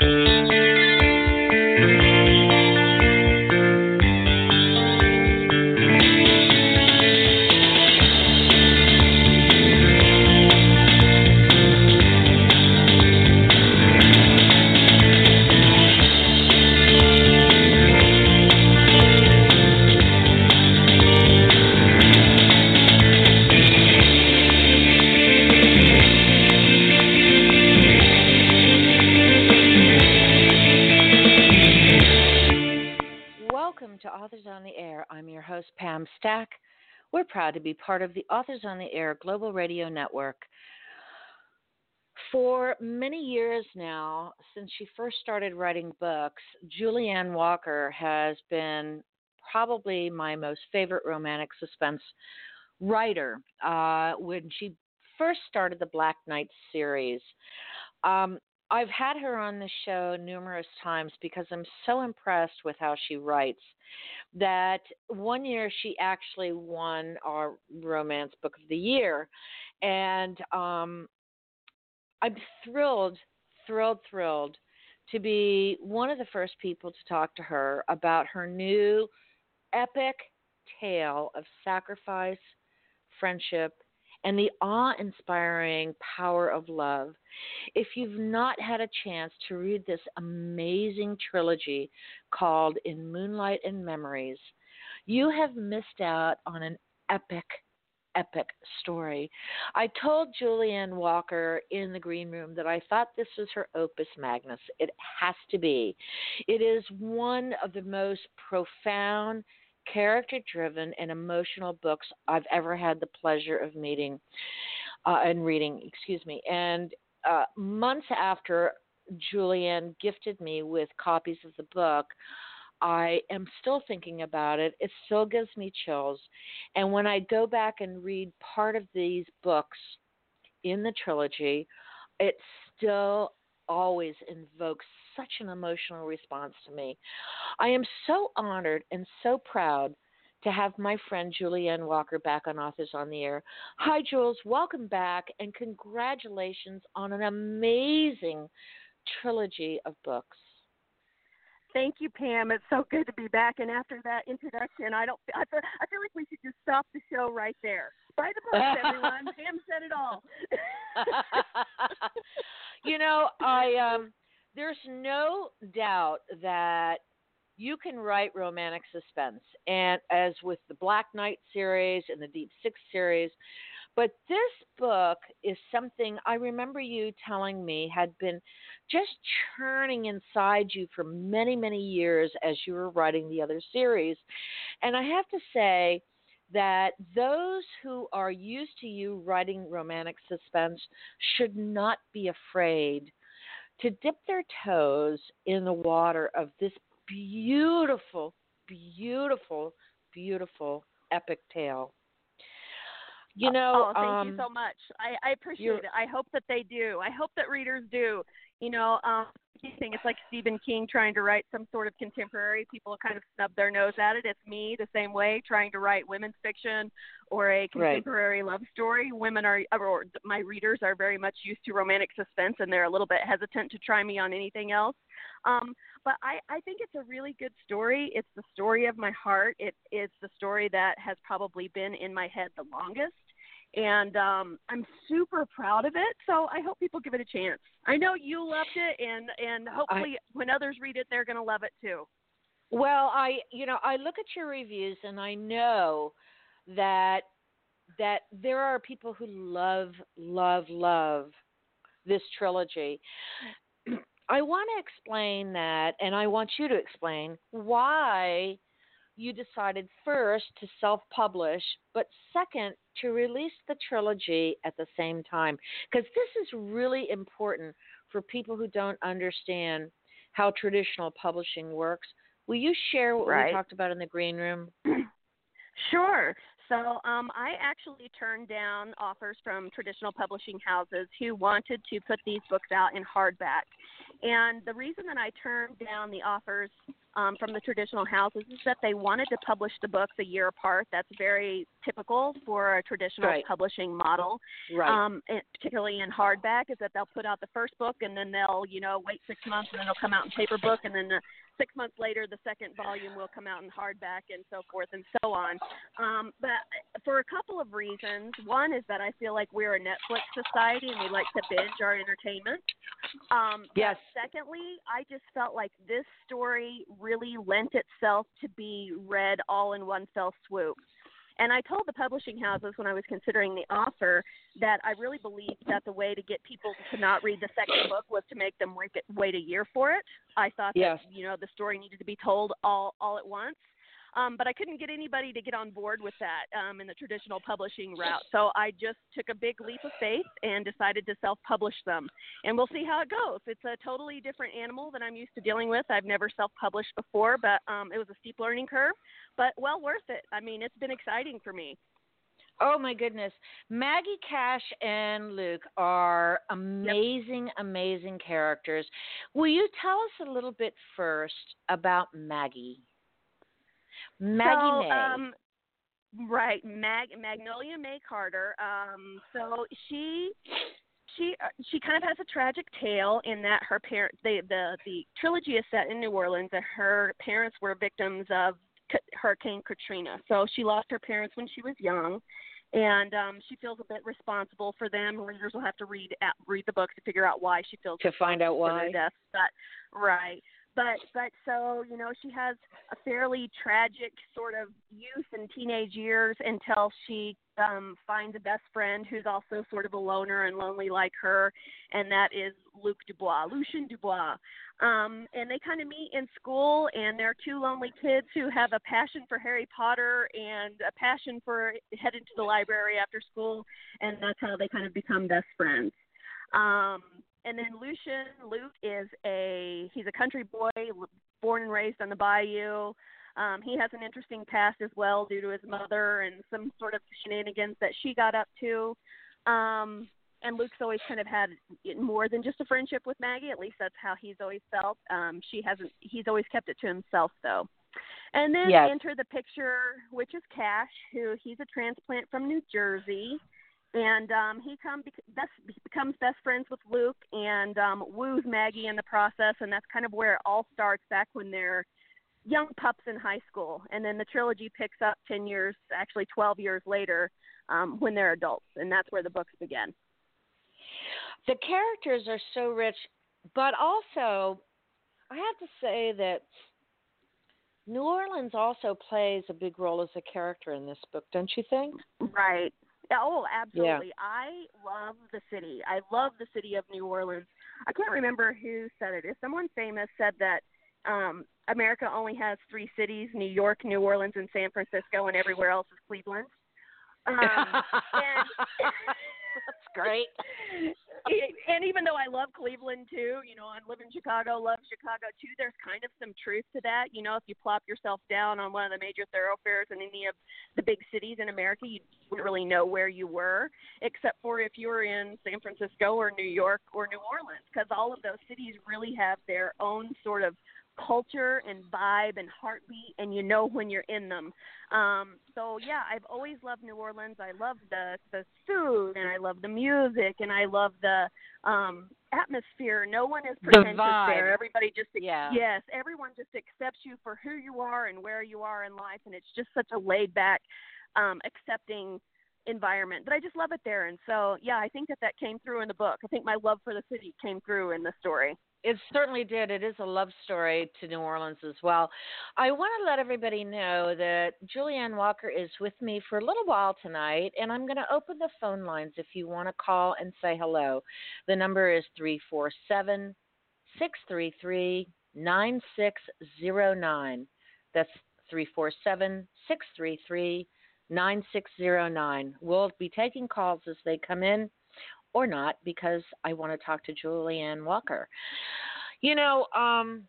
We're proud to be part of the Authors on the Air Global Radio Network. For many years now, since she first started writing books, Julie Ann Walker has been probably my most favorite romantic suspense writer. Uh, when she first started the Black Knight series, um, I've had her on the show numerous times because I'm so impressed with how she writes that one year she actually won our romance book of the year. And um i'm thrilled thrilled thrilled to be one of the first people to talk to her about her new epic tale of sacrifice friendship and the awe inspiring power of love. If you've not had a chance to read this amazing trilogy called In Moonlight and Memories, you have missed out on an epic epic story. I told Julie Ann Walker in the green room that I thought this was her opus magnus. It has to be. It is one of the most profound character driven and emotional books I've ever had the pleasure of meeting uh, and reading, excuse me. And uh, months after Julie Ann gifted me with copies of the book, I am still thinking about it. It still gives me chills. And when I go back and read part of these books in the trilogy, it still always invokes such an emotional response to me. I am so honored and so proud to have my friend Julie Ann Walker back on Authors on the Air. Hi, Jules. Welcome back and congratulations on an amazing trilogy of books. Thank you, Pam. It's so good to be back. And after that introduction, I don't. I feel, I feel like we should just stop the show right there. Buy the books, everyone. Pam said it all. know, I um there's no doubt that you can write romantic suspense and as with the Black Knight series and the Deep Six series, but this book is something I remember you telling me had been just churning inside you for many, many years as you were writing the other series. And I have to say, that those who are used to you writing romantic suspense should not be afraid to dip their toes in the water of this beautiful, beautiful, beautiful epic tale. You know, oh, thank um, you so much. I, I appreciate it. I hope that they do. I hope that readers do. You know, um, thing. It's like Stephen King trying to write some sort of contemporary. People kind of snub their nose at it. It's me the same way trying to write women's fiction or a contemporary right. love story. Women are, or my readers are very much used to romantic suspense, and they're a little bit hesitant to try me on anything else. Um, but I, I think it's a really good story. It's the story of my heart. It's the story that has probably been in my head the longest and um, I'm super proud of it. So I hope people give it a chance. I know you loved it, and and hopefully I, when others read it, they're going to love it too. Well, I you know I look at your reviews, and I know that that there are people who love love love this trilogy. I want to explain that, and I want you to explain why you decided first to self publish, but second to release the trilogy at the same time. Because this is really important for people who don't understand how traditional publishing works. Will you share what right. we talked about in the green room? Sure. So um, I actually turned down offers from traditional publishing houses who wanted to put these books out in hardback. And the reason that I turned down the offers um, from the traditional houses is that they wanted to publish the books a year apart. That's very typical for a traditional right. publishing model, right. um, particularly in hardback. Is that they'll put out the first book and then they'll you know wait six months and then it'll come out in paper book and then the six months later the second volume will come out in hardback and so forth and so on. Um, but for a couple of reasons, one is that I feel like we're a Netflix society and we like to binge our entertainment. Um, yes. Secondly, I just felt like this story really lent itself to be read all in one fell swoop. And I told the publishing houses when I was considering the offer that I really believed that the way to get people to not read the second book was to make them wait, wait a year for it. I thought yes. that you know the story needed to be told all all at once. Um, but I couldn't get anybody to get on board with that um, in the traditional publishing route. So I just took a big leap of faith and decided to self publish them. And we'll see how it goes. It's a totally different animal than I'm used to dealing with. I've never self published before, but um, it was a steep learning curve, but well worth it. I mean, it's been exciting for me. Oh my goodness. Maggie Cash and Luc are amazing, yep. amazing characters. Will you tell us a little bit first about Maggie? Maggie so, May. Um, right, Mag Magnolia May Carter. Um, so she she uh, she kind of has a tragic tale in that her parent the the the trilogy is set in New Orleans and her parents were victims of Hurricane Katrina. So she lost her parents when she was young, and um, she feels a bit responsible for them. Readers will have to read read the book to figure out why she feels to find out why. For their death. But right, but but so you know she has a fairly tragic sort of youth and teenage years until she um finds a best friend who's also sort of a loner and lonely like her and that is Luc Dubois Lucien Dubois. Um and they kind of meet in school and they're two lonely kids who have a passion for Harry Potter and a passion for heading to the library after school and that's how they kind of become best friends. Um and then Lucien Luc is a he's a country boy born and raised on the bayou. Um, he has an interesting past as well due to his mother and some sort of shenanigans that she got up to. Um, and Luc's always kind of had more than just a friendship with Maggie. At least that's how he's always felt. Um, she hasn't. He's always kept it to himself though. And then yes. enter the picture, which is Cash, who he's a transplant from New Jersey and um, he come best, becomes best friends with Luc and um, woos Maggie in the process, and that's kind of where it all starts back when they're young pups in high school, and then the trilogy picks up ten years, actually twelve years later, um, when they're adults, and that's where the books begin. The characters are so rich, but also I have to say that New Orleans also plays a big role as a character in this book, don't you think? Right. Oh, absolutely. Yeah. I love the city. I love the city of New Orleans. I can't remember who said it. If someone famous said that um America only has three cities, New York, New Orleans, and San Francisco, and everywhere else is Cleveland. Um, and That's great. and even though I love Cleveland too, you know, I live in Chicago, love Chicago too. There's kind of some truth to that. You know, if you plop yourself down on one of the major thoroughfares in any of the big cities in America, you wouldn't really know where you were, except for if you were in San Francisco or New York or New Orleans, because all of those cities really have their own sort of culture and vibe and heartbeat and you know when you're in them. Um so yeah, I've always loved New Orleans. I love the the food and I love the music and I love the um atmosphere. No one is pretentious the there. Everybody just yeah. yes, everyone just accepts you for who you are and where you are in life and it's just such a laid back um accepting environment. But I just love it there and so yeah, I think that that came through in the book. I think my love for the city came through in the story. It certainly did. It is a love story to New Orleans as well. I want to let everybody know that Julie Ann Walker is with me for a little while tonight, and I'm going to open the phone lines if you want to call and say hello. The number is 347 633 9609. That's 347 633 9609. We'll be taking calls as they come in or not because I want to talk to Julie Ann Walker. You know, um,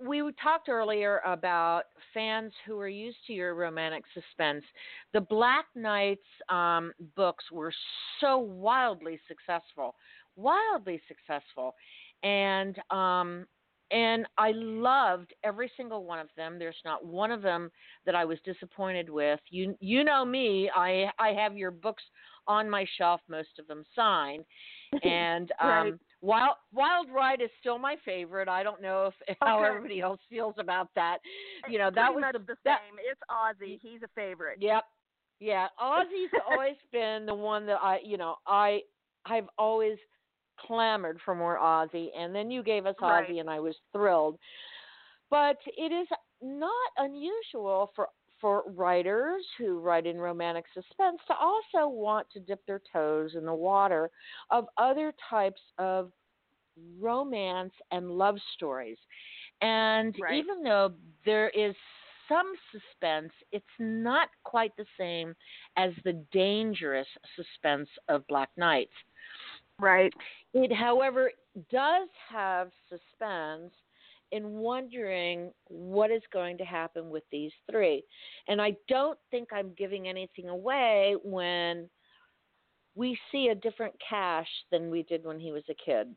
we talked earlier about fans who are used to your romantic suspense. The Black Knights um, books were so wildly successful, wildly successful, and um, and I loved every single one of them. There's not one of them that I was disappointed with. You you know me. I I have your books on my shelf, most of them signed. And um right. Wild Wild Ride is still my favorite. I don't know if okay. how everybody else feels about that. You know, it's that was the, the that, same. It's Ozzy. He's a favorite. Yep. Yeah, Ozzy's always been the one that I, you know, I I've always clamored for more Ozzy, and then you gave us Ozzy, right. and I was thrilled. But it is not unusual for for writers who write in romantic suspense to also want to dip their toes in the water of other types of romance and love stories. And right. even though there is some suspense, it's not quite the same as the dangerous suspense of Black Knights. Right. It, however, does have suspense in wondering what is going to happen with these three. And I don't think I'm giving anything away when we see a different Cash than we did when he was a kid.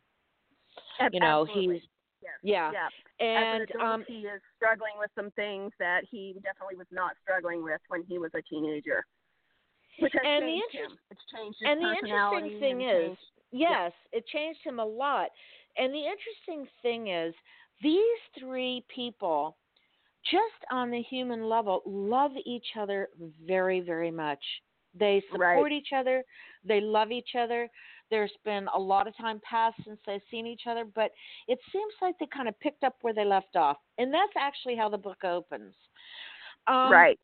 Absolutely. You know, he's yes. yeah. yeah. And adult, um he is struggling with some things that he definitely was not struggling with when he was a teenager. Which has and changed the him. It's changed his and the interesting thing is yes, yeah. it changed him a lot. And the interesting thing is these three people just on the human level love each other very very much they support right. each other they love each other there's been a lot of time passed since they've seen each other but it seems like they kind of picked up where they left off and that's actually how the book opens um, right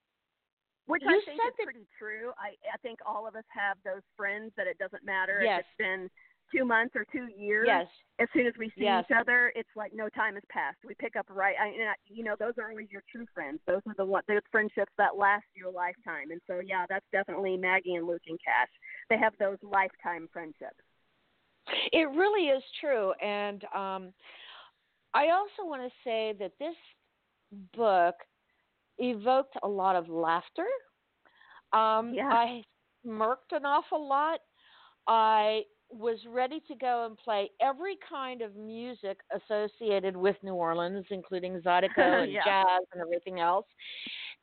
which I think is that, pretty true. I I think all of us have those friends that it doesn't matter yes. if it's been two months or two years. Yes. As soon as we see yes. each other, it's like no time has passed. We pick up right. I, and I, you know, those are always your true friends. Those are the one, those friendships that last your lifetime. And so, yeah, that's definitely Maggie and Luc and Cash. They have those lifetime friendships. It really is true, and um, I also want to say that this book evoked a lot of laughter. Um, yeah. I smirked an awful lot. I was ready to go and play every kind of music associated with New Orleans, including Zydeco and yeah. jazz and everything else.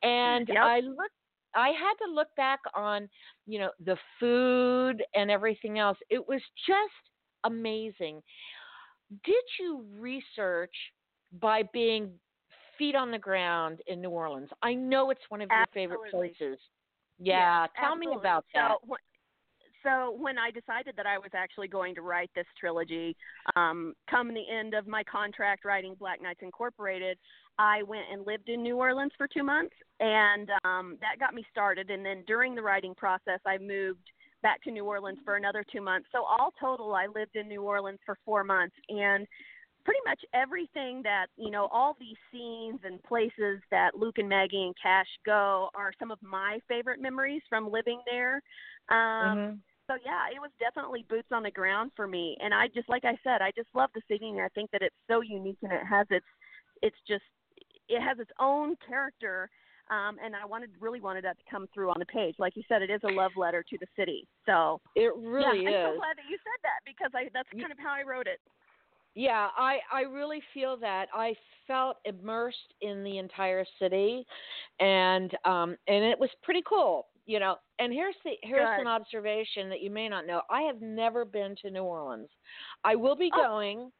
And yep. I looked I had to look back on, you know, the food and everything else. It was just amazing. Did you research by being feet on the ground in New Orleans? I know it's one of your Absolutely. favorite places. Yeah, tell absolutely. me about that. So, so when I decided that I was actually going to write this trilogy, um, come the end of my contract writing Black Knights Incorporated, I went and lived in New Orleans for two months, and um, that got me started. And then during the writing process, I moved back to New Orleans for another two months. So all total, I lived in New Orleans for four months, and pretty much everything that you know all these scenes and places that luke and maggie and cash go are some of my favorite memories from living there um mm-hmm so yeah, it was definitely boots on the ground for me. And I just like I said, I just love the singing. I think that it's so unique and it has its it's just it has its own character. Um, and I wanted really wanted that to come through on the page. Like you said, it is a love letter to the city. So it really yeah, is. I'm so glad that you said that because I that's kind of how I wrote it. Yeah, I I really feel that. I felt immersed in the entire city and um and it was pretty cool you know and here's the here's Good. an observation that you may not know i have never been to new orleans i will be Oh. going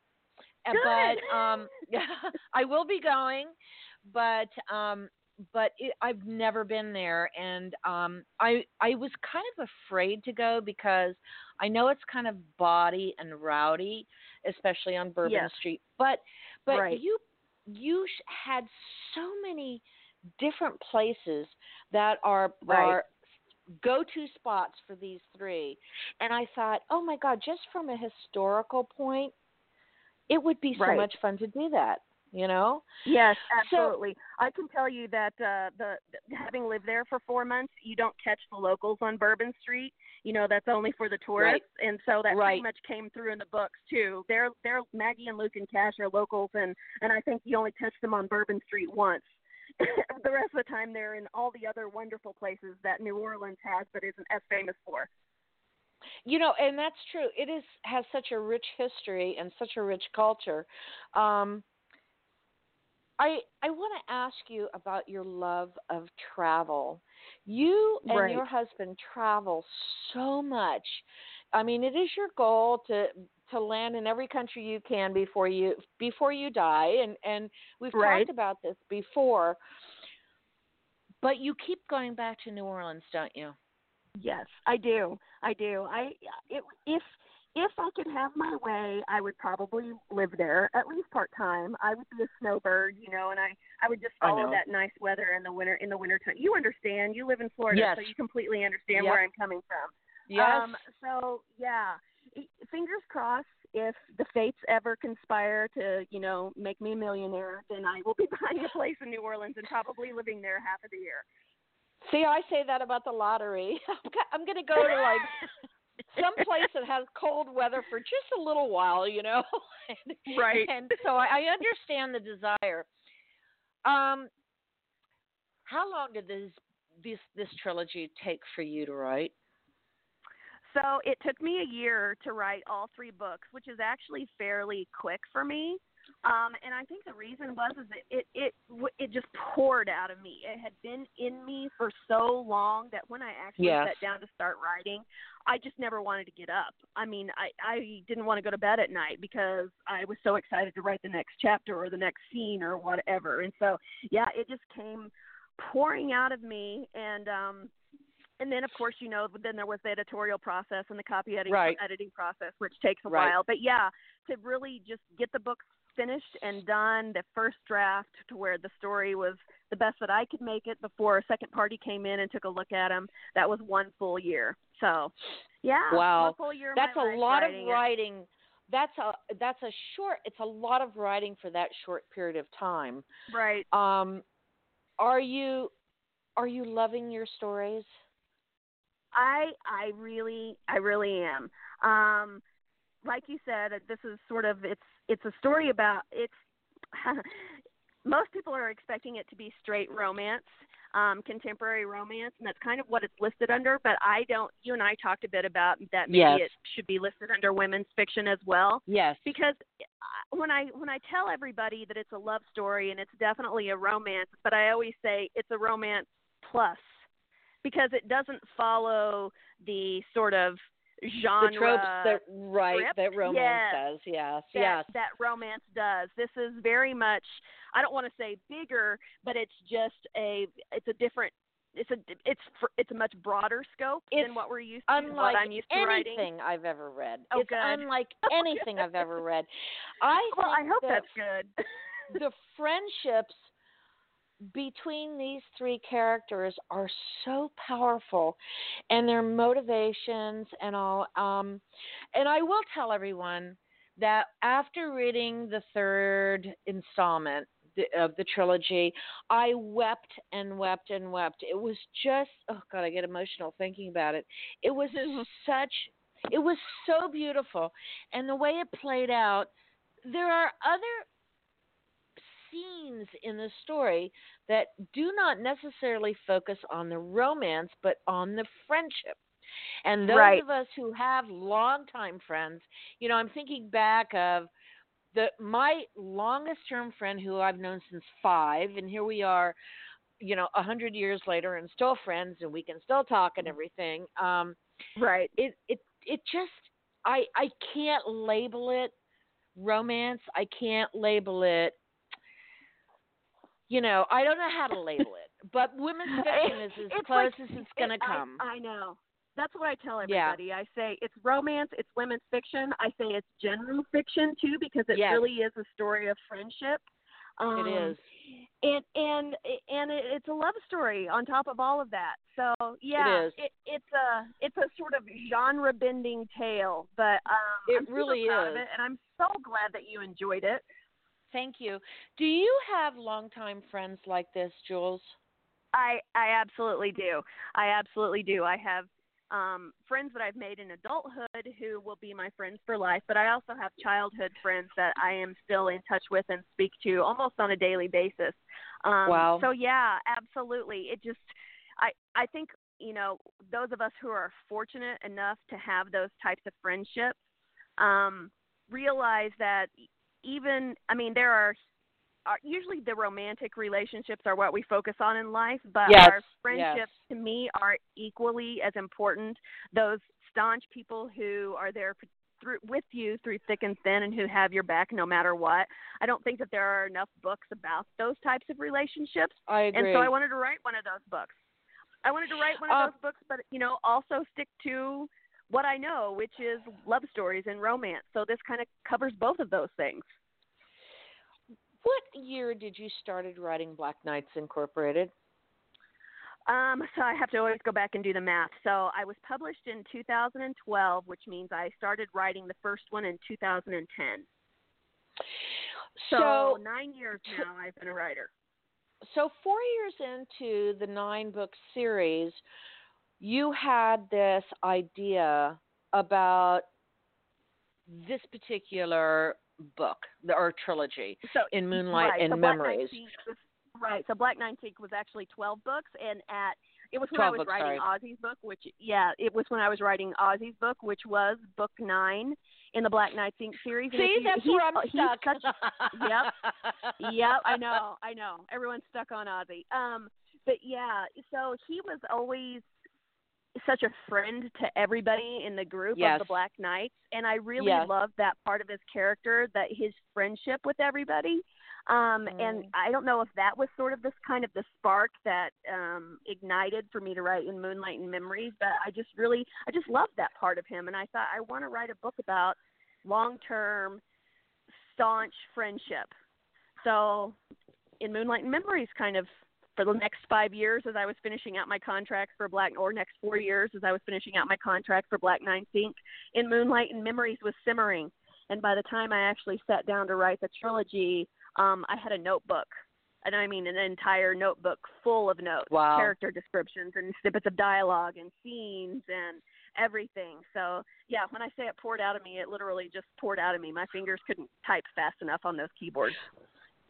Good. but um i will be going but um but it, i've never been there and um i i was kind of afraid to go because i know it's kind of bawdy and rowdy especially on bourbon Yes. street but but Right. you you had so many different places that are Right. are go-to spots for these three and i thought oh my god just from a historical point it would be so Right. much fun to do that you know Yes, So- absolutely. I can tell you that uh, the having lived there for four months, you don't catch the locals on Bourbon Street. You know that's only for the tourists, and so that Right. pretty much came through in the books too. They're they're Maggie and Luc and Cash are locals, and and I think you only catch them on Bourbon Street once. the rest of the time, they're in all the other wonderful places that New Orleans has, but isn't as famous for. you know and that's true it is has such a rich history and such a rich culture um I I want to ask you about your love of travel. You and right. your husband travel so much. I mean, it is your goal to to land in every country you can before you before you die and and we've right. talked about this before. But you keep going back to New Orleans, don't you? Yes, I do. I do. I if if I could have my way, I would probably live there at least part time. I would be a snowbird, you know, and I I would just follow that nice weather in the winter in the winter time. You understand? You live in Florida, yes. so you completely understand yep. where I'm coming from. Yes. Um, so yeah, fingers crossed. If the fates ever conspire to, you know, make me a millionaire, then I will be buying a place in New Orleans and probably living there half of the year. See, I say that about the lottery. I'm going to go to like some place that has cold weather for just a little while, you know. and, right. And so I, I understand the desire. Um, how long did this this this trilogy take for you to write? So it took me a year to write all three books, which is actually fairly quick for me. Um, and I think the reason was is that it it it just poured out of me. It had been in me for so long that when I actually yes. sat down to start writing, I just never wanted to get up. I mean, I I didn't want to go to bed at night because I was so excited to write the next chapter or the next scene or whatever. And so, yeah, it just came pouring out of me and um and then of course you know then there was the editorial process and the copy editing right. editing process which takes a right. while but yeah to really just get the book finished and done the first draft to where the story was the best that I could make it before a second party came in and took a look at them that was one full year. So yeah wow. that's a lot of writing it. that's a that's a short it's a lot of writing for that short period of time. Right. Um are you are you loving your stories? I I really I really am. Um, like you said, this is sort of it's it's a story about it's. most people are expecting it to be straight romance, um, contemporary romance, and that's kind of what it's listed under. But I don't. You and I talked a bit about that. Maybe yes. it should be listed under women's fiction as well. Yes. Because when I when I tell everybody that it's a love story and it's definitely a romance, but I always say it's a romance plus because it doesn't follow the sort of genre the tropes that right script. that romance yes. does yes that, yes that romance does this is very much i don't want to say bigger but it's just a it's a different it's a it's for, it's a much broader scope it's than what we're used to unlike what I'm used to anything writing. I've ever read. Oh, it's good. unlike oh, anything I've ever read. I well, I hope that that's good. the friendships between these three characters are so powerful and their motivations and all um and I will tell everyone that after reading the third installment of the trilogy, I wept and wept and wept. It was just oh god, I get emotional thinking about it. It was such it was so beautiful and the way it played out there are other scenes in the story that do not necessarily focus on the romance, but on the friendship. And those right. of us who have longtime friends, you know, I'm thinking back of the my longest term friend who I've known since five, and here we are, you know, a hundred years later, and still friends, and we can still talk and everything. Um, right. It it it just I I can't label it romance. I can't label it you know, I don't know how to label it, but women's fiction is as it's close like, as it's going to come. I, I know. That's what I tell everybody. Yeah. I say it's romance, it's women's fiction. I say it's general fiction too because it yes. really is a story of friendship. Um, it is. And and and it's a love story on top of all of that. So yeah, it. It, it's a it's a sort of genre bending tale, but um, it I'm really is. It, and I'm so glad that you enjoyed it. Thank you. Do you have longtime friends like this, Jules? I I absolutely do. I absolutely do. I have um, friends that I've made in adulthood who will be my friends for life, but I also have childhood friends that I am still in touch with and speak to almost on a daily basis. Um, wow. So yeah, absolutely. It just, I I think you know those of us who are fortunate enough to have those types of friendships um, realize that even I mean there are our, usually the romantic relationships are what we focus on in life, but yes, our friendships yes. to me are equally as important. Those staunch people who are there through with you through thick and thin and who have your back no matter what. I don't think that there are enough books about those types of relationships. I agree. And so I wanted to write one of those books. I wanted to write one of Uh, those books, but you know, also stick to what I know, which is love stories and romance. So this kind of covers both of those things. What year did you started writing Black Knights Incorporated? Um, so I have to always go back and do the math. So I was published in 2012, which means I started writing the first one in 2010. So, So, nine years now I've been a writer. so four years into the nine book series, you had this idea about this particular book or trilogy So in Moonlight right, and so Memories. Was, right. So Black Nineteenth was actually 12 books, and at it was when I was books, writing Ozzy's book, which yeah, it was when I was writing Ozzy's book, which was book nine in the Black Knights Inc. series. And See, you- that's where I'm stuck. Such, yep. yep, I know, I know. Everyone's stuck on Ozzy. Um, but yeah, so he was always such a friend to everybody in the group Yes. of the Black Knights, and I really Yes. loved that part of his character, that his friendship with everybody. Um, and Mm. I don't know if that was sort of this kind of the spark that um, ignited for me to write in Moonlight and Memories, but I just really, I just loved that part of him, and I thought I want to write a book about long-term, staunch friendship. So, in Moonlight and Memories, kind of for the next five years as I was finishing out my contract for Black, or next four years as I was finishing out my contract for Black Knights Inc. In Moonlight and Memories was simmering, and by the time I actually sat down to write the trilogy, um, I had a notebook, and I mean an entire notebook full of notes, Wow. character descriptions, and snippets of dialogue and scenes and everything. So yeah, when I say it poured out of me, it literally just poured out of me. My fingers couldn't type fast enough on those keyboards.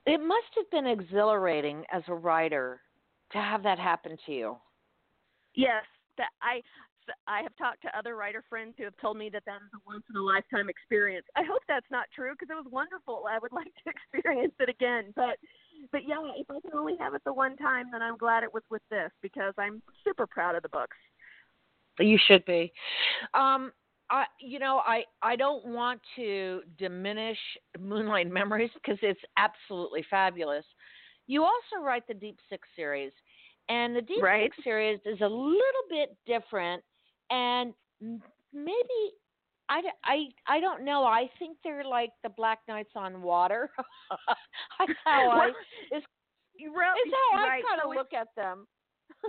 It must have been exhilarating as a writer to have that happen to you. Yes, that I I have talked to other writer friends who have told me that that is a once in a lifetime experience. I hope that's not true because it was wonderful. I would like to experience it again, but but yeah, if I can only have it the one time, then I'm glad it was with this because I'm super proud of the books. You should be. Um, I, you know, I I don't want to diminish Moonlight Memories because it's absolutely fabulous. You also write the Deep Six series, and the Deep Right. Six series is a little bit different, and maybe. I don't know. I think they're like the Black Knights on water. That's how I is, wrote- is how I kind of it's- look at them.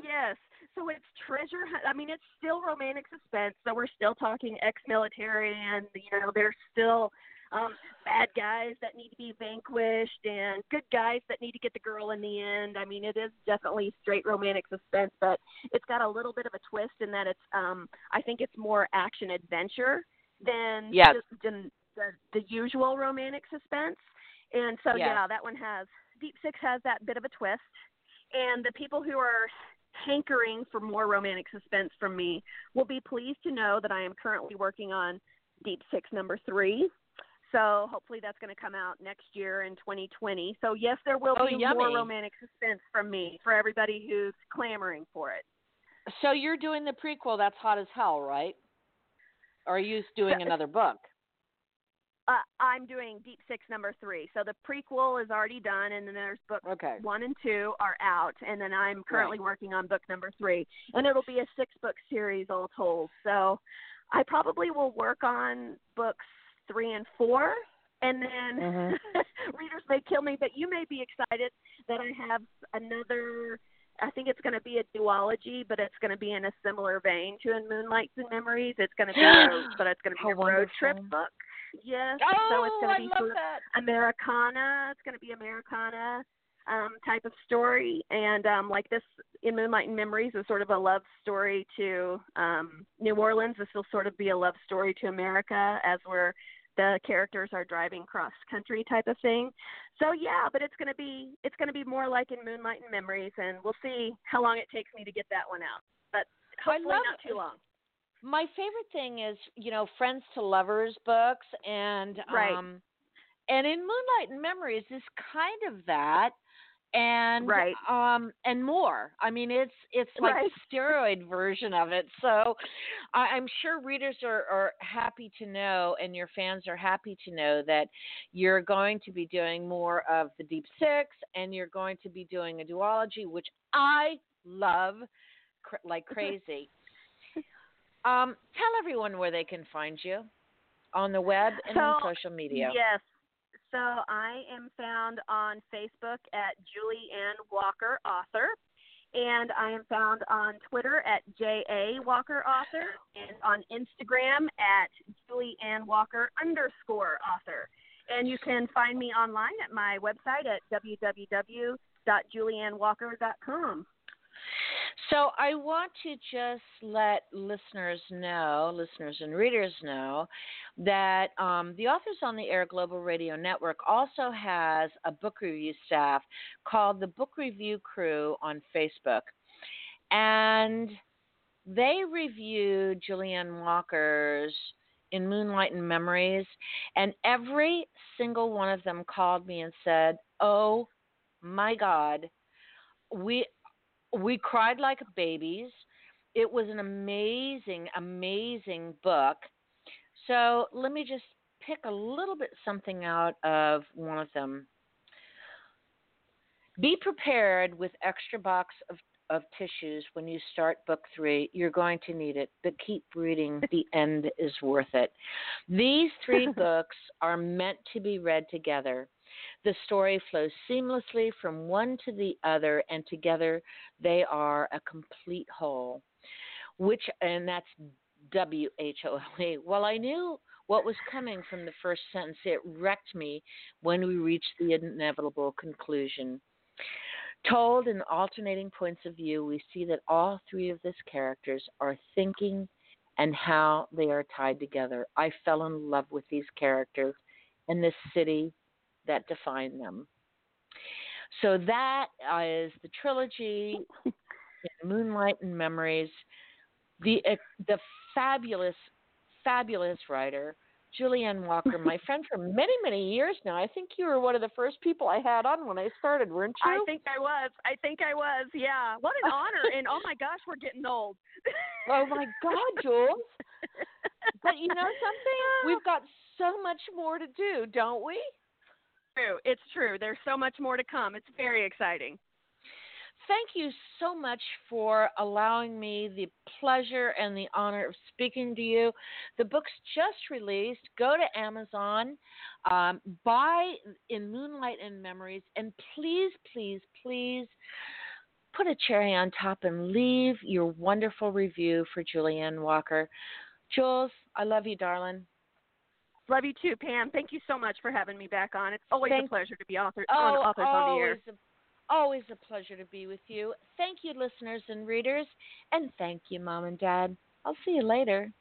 yes. So it's treasure. hunt- I mean, it's still romantic suspense. So we're still talking ex-military, and you know, there's still um, bad guys that need to be vanquished, and good guys that need to get the girl in the end. I mean, it is definitely straight romantic suspense, but it's got a little bit of a twist in that it's. Um, I think it's more action adventure than Yes. just than the, the usual romantic suspense. And so Yes. yeah, that one has Deep Six has that bit of a twist. And the people who are hankering for more romantic suspense from me will be pleased to know that I am currently working on Deep Six number three. So hopefully that's going to come out next year in 2020. So yes, there will Oh, be yummy. more romantic suspense from me for everybody who's clamoring for it. So you're doing the prequel that's hot as hell, right? Or are you doing another book? Uh, I'm doing Deep Six number three. So the prequel is already done, and then there's book Okay. one and two are out, and then I'm currently working on book number three, and it'll be a six book series all told. So I probably will work on books three and four, and then Mhm. readers may kill me, but you may be excited that I have another. I think it's going to be a duology, but it's going to be in a similar vein to In Moonlights and Memories. It's going to be, a, but it's going to be How a road trip book. Yes, Oh, so it's going I to be sort of that. Americana. It's going to be Americana um, type of story, and um, like this in Moonlight and Memories is sort of a love story to um, New Orleans. This will sort of be a love story to America as we're the characters are driving cross country type of thing. So yeah, but it's going to be it's going to be more like in Moonlight and Memories, and we'll see how long it takes me to get that one out. But I hopefully love not too long. My favorite thing is, you know, friends to lovers books and Right. um and in Moonlight and Memories is kind of that and right. um and more. I mean, it's it's like right. a steroid version of it. So I, I'm sure readers are, are happy to know, and your fans are happy to know that you're going to be doing more of the Deep Six, and you're going to be doing a duology, which I love cr- like crazy. Um, tell everyone where they can find you on the web and so, on social media. Yes, so I am found on Facebook at Julie Ann Walker Author. And I am found on Twitter at J.A. Walker Author and on Instagram at Julie Ann Walker underscore author. And you can find me online at my website at www.julieannwalker.com. So I want to just let listeners know, listeners and readers know, that um, the Authors on the Air Global Radio Network also has a book review staff called the Book Review Crew on Facebook. And they reviewed Julie Ann Walker's In Moonlight and Memories, and every single one of them called me and said, Oh my God, we we cried like babies. It was an amazing, amazing book. So let me just pick a little bit something out of one of them. Be prepared with extra box of, of tissues when you start book three. You're going to need it, but keep reading. The end is worth it. These three books are meant to be read together. The story flows seamlessly from one to the other, and together they are a complete whole. Which, and that's W H O L E. Well, I knew what was coming from the first sentence. It wrecked me when we reached the inevitable conclusion. Told in alternating points of view, we see that all three of these characters are thinking and how they are tied together. I fell in love with these characters and this city that define them. So that is the trilogy, Moonlight and Memories. The uh, the fabulous, fabulous writer Julie Ann Walker, my friend for many, many years now. I think you were one of the first people I had on when I started, weren't you? I think I was. I think I was. Yeah. What an honor! and oh my gosh, we're getting old. oh my God, Jules. but you know something? We've got so much more to do, don't we? True. It's true. There's so much more to come. It's very exciting. Thank you so much for allowing me the pleasure and the honor of speaking to you. The book's just released. Go to Amazon, um, buy In Moonlight and Memories, and please, please, please put a cherry on top and leave your wonderful review for Julie Ann Walker. Jules, I love you, darling. Love you too, Pam. Thank you so much for having me back on. It's always Thank a pleasure to be author, oh, on Authors always on the Air. Always a pleasure to be with you. Thank you, listeners and readers. And thank you, Mom and Dad. I'll see you later.